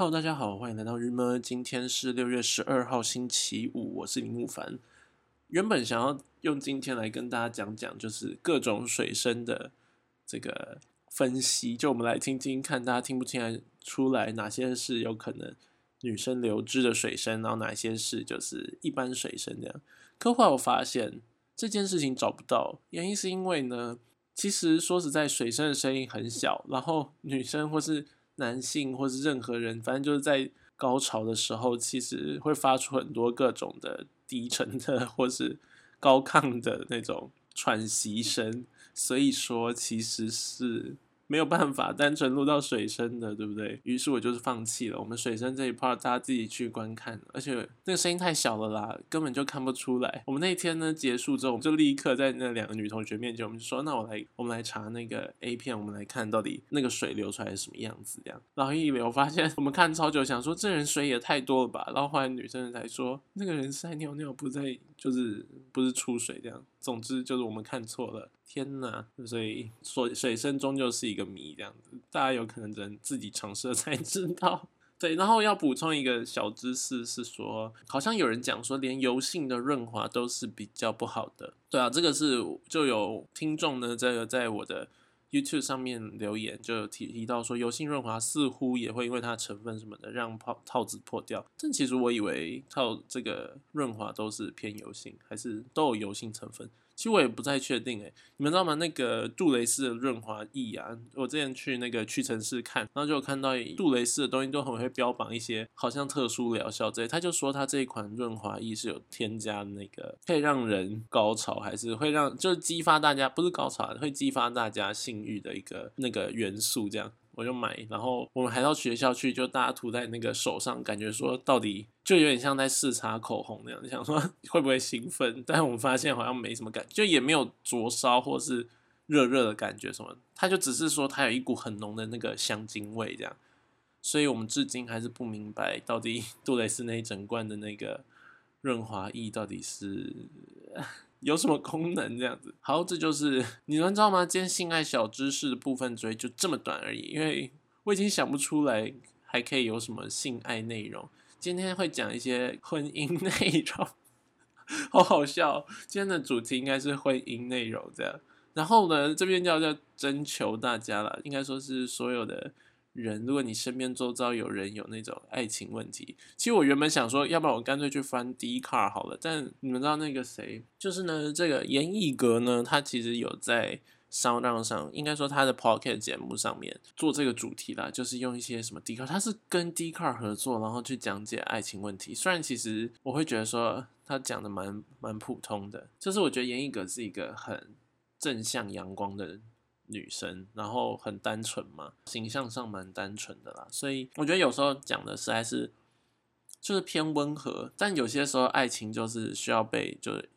Hello，大家好，欢迎来到日么。今天是六月十二号星期五，我是林木凡。原本想要用今天来跟大家讲讲，就是各种水声的这个分析，就我们来听听看，大家听不听得出来哪些是有可能女生流汁的水声，然后哪些是就是一般水声这样。可后来我发现这件事情找不到原因，是因为呢，其实说实在，水声的声音很小，然后女生或是男性或是任何人，反正就是在高潮的时候，其实会发出很多各种的低沉的或是高亢的那种喘息声，所以说其实是。没有办法单纯录到水声的，对不对？于是我就是放弃了。我们水声这一 part 大家自己去观看，而且那个声音太小了啦，根本就看不出来。我们那天呢结束之后，我们就立刻在那两个女同学面前，我们就说：“那我来，我们来查那个 A 片，我们来看到底那个水流出来是什么样子。”这样，然后以为我发现 我们看超久，想说这人水也太多了吧。然后后来女生才说，那个人是在尿尿，不在，就是不是出水这样。总之就是我们看错了。天呐！所以水水声终究是一个谜，这样子，大家有可能只能自己尝试了才知道。对，然后要补充一个小知识是说，好像有人讲说，连油性的润滑都是比较不好的。对啊，这个是就有听众呢，这个在我的 YouTube 上面留言，就有提提到说，油性润滑似乎也会因为它的成分什么的让泡套子破掉。但其实我以为套这个润滑都是偏油性，还是都有油性成分。其实我也不太确定诶，你们知道吗？那个杜蕾斯的润滑液啊，我之前去那个屈臣氏看，然后就有看到杜蕾斯的东西都很会标榜一些好像特殊疗效之类，他就说他这一款润滑液是有添加那个可以让人高潮，还是会让就是激发大家不是高潮，会激发大家性欲的一个那个元素这样。我就买，然后我们还到学校去，就大家涂在那个手上，感觉说到底就有点像在试擦口红那样，想说 会不会兴奋？但我们发现好像没什么感觉，就也没有灼烧或是热热的感觉什么，它就只是说它有一股很浓的那个香精味这样，所以我们至今还是不明白到底 杜蕾斯那一整罐的那个润滑液到底是。有什么功能这样子？好，这就是你们知道吗？今天性爱小知识的部分所以就这么短而已，因为我已经想不出来还可以有什么性爱内容。今天会讲一些婚姻内容，好好笑。今天的主题应该是婚姻内容这样。然后呢，这边叫叫征求大家了，应该说是所有的。人，如果你身边周遭有人有那种爱情问题，其实我原本想说，要不然我干脆去翻 D car 好了。但你们知道那个谁，就是呢，这个严艺格呢，他其实有在 Sound 上，应该说他的 Pocket 节目上面做这个主题啦，就是用一些什么 D car，他是跟 D car 合作，然后去讲解爱情问题。虽然其实我会觉得说他讲的蛮蛮普通的，就是我觉得严艺格是一个很正向阳光的。女生，然后很单纯嘛，形象上蛮单纯的啦，所以我觉得有时候讲的实在是就是偏温和，但有些时候爱情就是需要被就是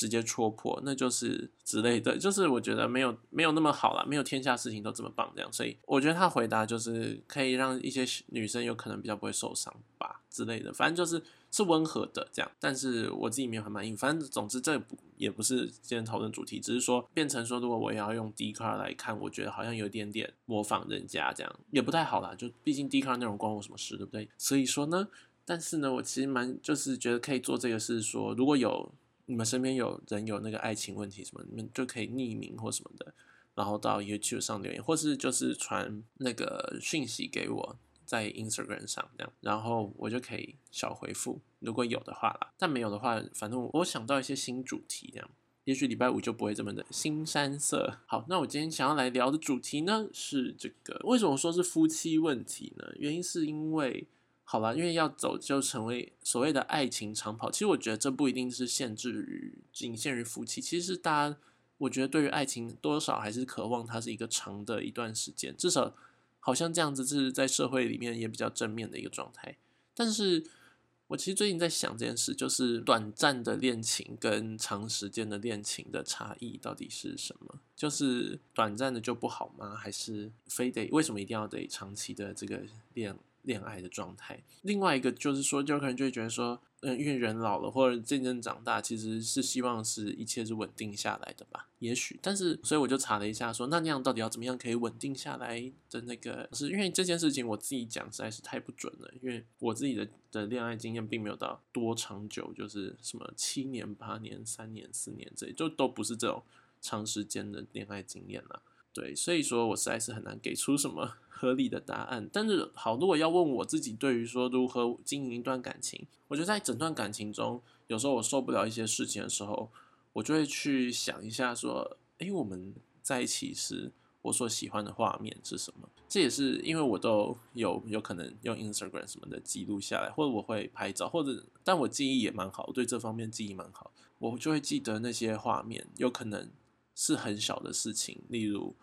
直接戳破，那就是之类的，就是我觉得没有没有那么好啦，没有天下事情都这么棒这样，所以我觉得他回答就是可以让一些女生有可能比较不会受伤吧之类的，反正就是。是温和的这样，但是我自己没有很满意。反正总之这不也不是今天讨论主题，只是说变成说，如果我也要用 D 卡来看，我觉得好像有点点模仿人家这样，也不太好啦。就毕竟 D c a r 内容关我什么事，对不对？所以说呢，但是呢，我其实蛮就是觉得可以做这个事，说如果有你们身边有人有那个爱情问题什么，你们就可以匿名或什么的，然后到 YouTube 上留言，或是就是传那个讯息给我。在 Instagram 上这样，然后我就可以小回复，如果有的话啦，但没有的话，反正我想到一些新主题这样，也许礼拜五就不会这么的新山色。好，那我今天想要来聊的主题呢是这个，为什么说是夫妻问题呢？原因是因为，好了，因为要走就成为所谓的爱情长跑，其实我觉得这不一定是限制于仅限于夫妻，其实大家我觉得对于爱情多少还是渴望它是一个长的一段时间，至少。好像这样子是在社会里面也比较正面的一个状态，但是我其实最近在想这件事，就是短暂的恋情跟长时间的恋情的差异到底是什么？就是短暂的就不好吗？还是非得为什么一定要得长期的这个恋恋爱的状态。另外一个就是说，就可能就会觉得说，嗯，因为人老了或者渐渐长大，其实是希望是一切是稳定下来的吧？也许，但是所以我就查了一下，说那那样到底要怎么样可以稳定下来的那个，是因为这件事情我自己讲实在是太不准了，因为我自己的的恋爱经验并没有到多长久，就是什么七年、八年、三年、四年这就都不是这种长时间的恋爱经验了。对，所以说我实在是很难给出什么 合理的答案。但是好，如果要问我自己对于说如何经营一段感情，我觉得在整段感情中，有时候我受不了一些事情的时候，我就会去想一下说，诶，我们在一起时我所喜欢的画面是什么？这也是因为我都有有可能用 Instagram 什么的记录下来，或者我会拍照，或者但我记忆也蛮好，对这方面记忆蛮好，我就会记得那些画面，有可能。是很小的事情，例如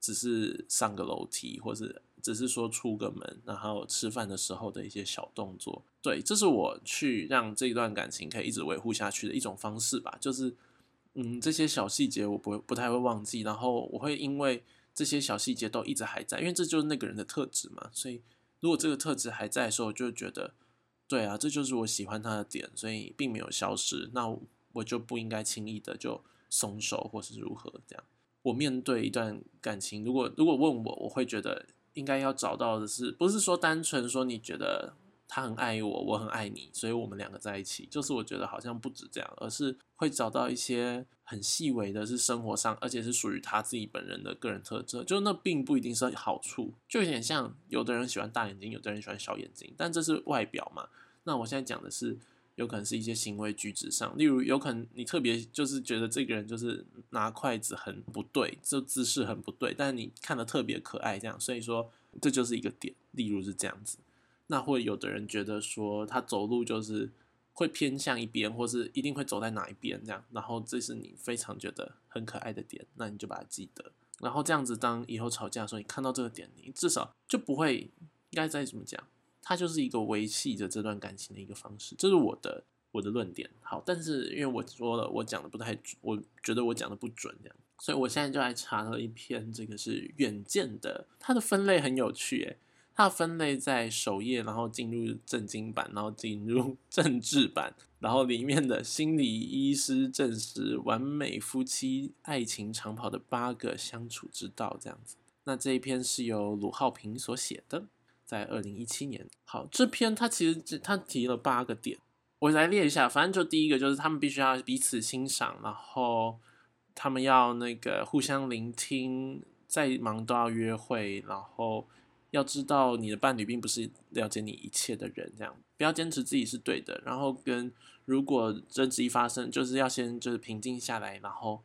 只是上个楼梯，或是只是说出个门，然后吃饭的时候的一些小动作。对，这是我去让这一段感情可以一直维护下去的一种方式吧。就是，嗯，这些小细节我不不太会忘记，然后我会因为这些小细节都一直还在，因为这就是那个人的特质嘛。所以，如果这个特质还在的时候，就觉得，对啊，这就是我喜欢他的点，所以并没有消失。那我就不应该轻易的就。松手或是如何这样？我面对一段感情，如果如果问我，我会觉得应该要找到的是，不是说单纯说你觉得他很爱我，我很爱你，所以我们两个在一起。就是我觉得好像不止这样，而是会找到一些很细微的，是生活上，而且是属于他自己本人的个人特质。就那并不一定是好处，就有点像有的人喜欢大眼睛，有的人喜欢小眼睛，但这是外表嘛。那我现在讲的是。有可能是一些行为举止上，例如有可能你特别就是觉得这个人就是拿筷子很不对，这姿势很不对，但是你看的特别可爱，这样，所以说这就是一个点。例如是这样子，那会有的人觉得说他走路就是会偏向一边，或是一定会走在哪一边这样，然后这是你非常觉得很可爱的点，那你就把它记得，然后这样子当以后吵架的时候，你看到这个点，你至少就不会应该再怎么讲。它就是一个维系着这段感情的一个方式，这是我的我的论点。好，但是因为我说了，我讲的不太准，我觉得我讲的不准这样，所以我现在就来查了一篇，这个是远见的，它的分类很有趣，诶，它的分类在首页，然后进入正经版，然后进入 政治版，然后里面的心理医师证实完美夫妻爱情长跑的八个相处之道，这样子。那这一篇是由鲁浩平所写的。在二零一七年，好，这篇他其实他提了八个点，我来列一下。反正就第一个就是他们必须要彼此欣赏，然后他们要那个互相聆听，再忙都要约会，然后要知道你的伴侣并不是了解你一切的人，这样不要坚持自己是对的。然后跟如果争执一发生，就是要先就是平静下来，然后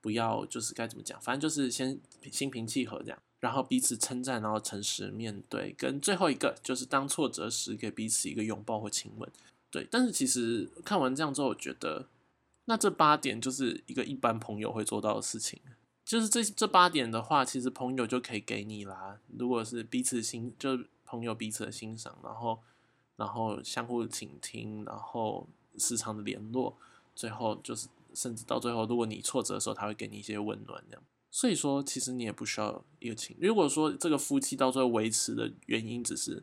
不要就是该怎么讲，反正就是先心平气和这样。然后彼此称赞，然后诚实面对，跟最后一个就是当挫折时给彼此一个拥抱或亲吻。对，但是其实看完这样之后，我觉得那这八点就是一个一般朋友会做到的事情。就是这这八点的话，其实朋友就可以给你啦。如果是彼此欣，就是朋友彼此的欣赏，然后然后相互倾听，然后时常的联络，最后就是甚至到最后，如果你挫折的时候，他会给你一些温暖，这样。所以说，其实你也不需要一个情。如果说这个夫妻到最后维持的原因，只是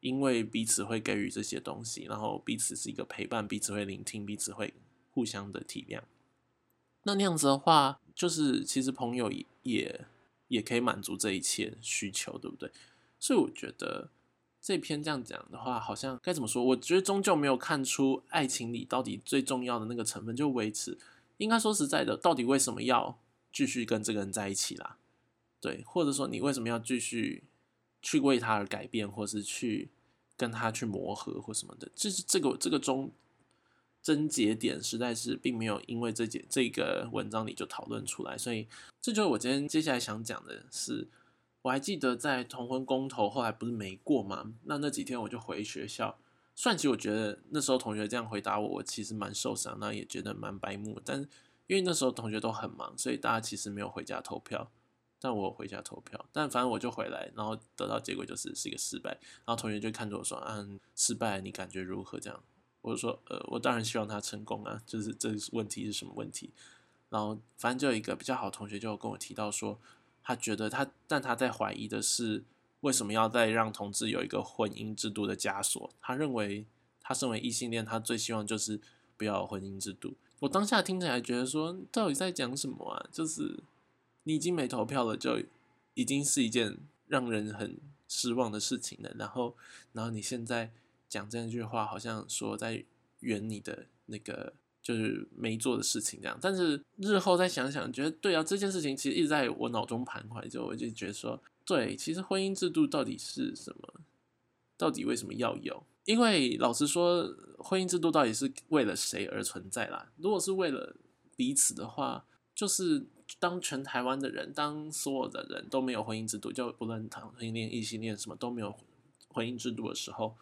因为彼此会给予这些东西，然后彼此是一个陪伴，彼此会聆听，彼此会互相的体谅，那那样子的话，就是其实朋友也也可以满足这一切需求，对不对？所以我觉得这篇这样讲的话，好像该怎么说？我觉得终究没有看出爱情里到底最重要的那个成分，就维持。应该说实在的，到底为什么要？继续跟这个人在一起啦，对，或者说你为什么要继续去为他而改变，或是去跟他去磨合或什么的，就是这个这个中症结点实在是并没有因为这节这个文章里就讨论出来，所以这就是我今天接下来想讲的是，我还记得在同婚公投后来不是没过吗？那那几天我就回学校，算起我觉得那时候同学这样回答我，我其实蛮受伤，那也觉得蛮白目，但。因为那时候同学都很忙，所以大家其实没有回家投票。但我回家投票，但反正我就回来，然后得到结果就是是一个失败。然后同学就看着我说：“嗯，失败，你感觉如何？”这样，我就说：“呃，我当然希望他成功啊，就是这问题是什么问题？”然后反正就有一个比较好同学就跟我提到说，他觉得他，但他在怀疑的是。为什么要再让同志有一个婚姻制度的枷锁？他认为他身为异性恋，他最希望就是不要婚姻制度。我当下听起来觉得说，到底在讲什么啊？就是你已经没投票了，就已经是一件让人很失望的事情了。然后，然后你现在讲这样一句话，好像说在圆你的那个。就是没做的事情这样，但是日后再想想，觉得对啊，这件事情其实一直在我脑中徘徊，就我就觉得说，对，其实婚姻制度到底是什么？到底为什么要有？因为老实说，婚姻制度到底是为了谁而存在啦？如果是为了彼此的话，就是当全台湾的人，当所有的人都没有婚姻制度，就不论同性恋、异性恋什么都没有婚姻制度的时候。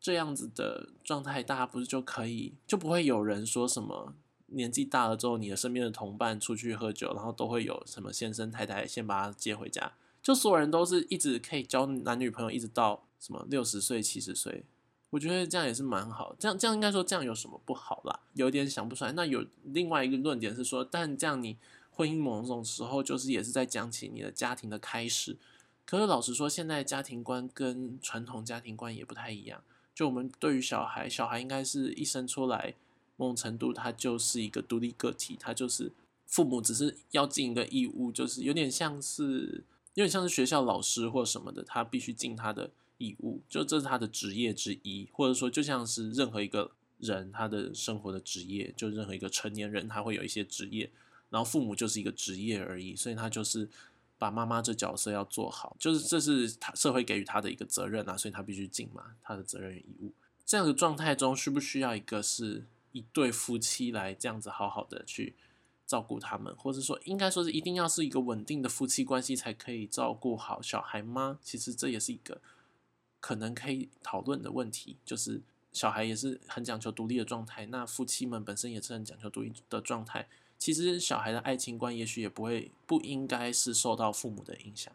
这样子的状态，大家不是就可以就不会有人说什么年纪大了之后，你的身边的同伴出去喝酒，然后都会有什么先生太太先把他接回家，就所有人都是一直可以交男女朋友，一直到什么六十岁、七十岁，我觉得这样也是蛮好。这样这样应该说这样有什么不好啦？有点想不出来。那有另外一个论点是说，但这样你婚姻某种时候就是也是在讲起你的家庭的开始。可是老实说，现在家庭观跟传统家庭观也不太一样。就我们对于小孩，小孩应该是一生出来，某种程度他就是一个独立个体，他就是父母只是要尽一个义务，就是有点像是有点像是学校老师或什么的，他必须尽他的义务，就这是他的职业之一，或者说就像是任何一个人他的生活的职业，就任何一个成年人他会有一些职业，然后父母就是一个职业而已，所以他就是。把妈妈这角色要做好，就是这是他社会给予他的一个责任啊，所以他必须尽嘛他的责任与义务。这样的状态中，需不需要一个是一对夫妻来这样子好好的去照顾他们，或者说应该说是一定要是一个稳定的夫妻关系才可以照顾好小孩吗？其实这也是一个可能可以讨论的问题。就是小孩也是很讲求独立的状态，那夫妻们本身也是很讲求独立的状态。其实小孩的爱情观也许也不会不应该是受到父母的影响，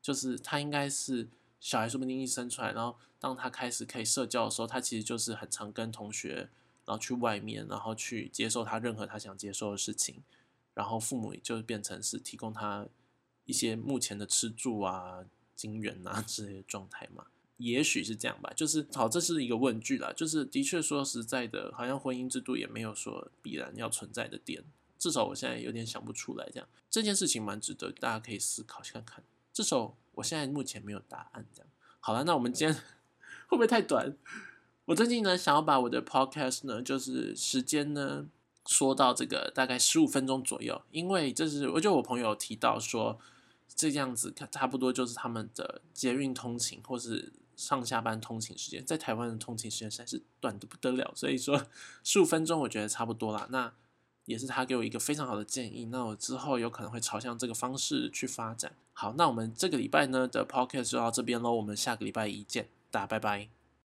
就是他应该是小孩说不定一生出来，然后当他开始可以社交的时候，他其实就是很常跟同学，然后去外面，然后去接受他任何他想接受的事情，然后父母就变成是提供他一些目前的吃住啊、金元啊 之类的状态嘛，也许是这样吧。就是好，这是一个问句啦，就是的确说实在的，好像婚姻制度也没有说必然要存在的点。至少我现在有点想不出来，这样这件事情蛮值得大家可以思考看看。至少我现在目前没有答案，这样好了。那我们今天 会不会太短？我最近呢想要把我的 podcast 呢，就是时间呢说到这个大概十五分钟左右，因为这是我就我朋友提到说这样子差不多就是他们的捷运通勤或是上下班通勤时间，在台湾的通勤时间实在是短的不得了，所以说 十五分钟我觉得差不多啦。那也是他给我一个非常好的建议，那我之后有可能会朝向这个方式去发展。好，那我们这个礼拜呢的 p o c k e t 就到这边喽，我们下个礼拜一见，大家拜拜。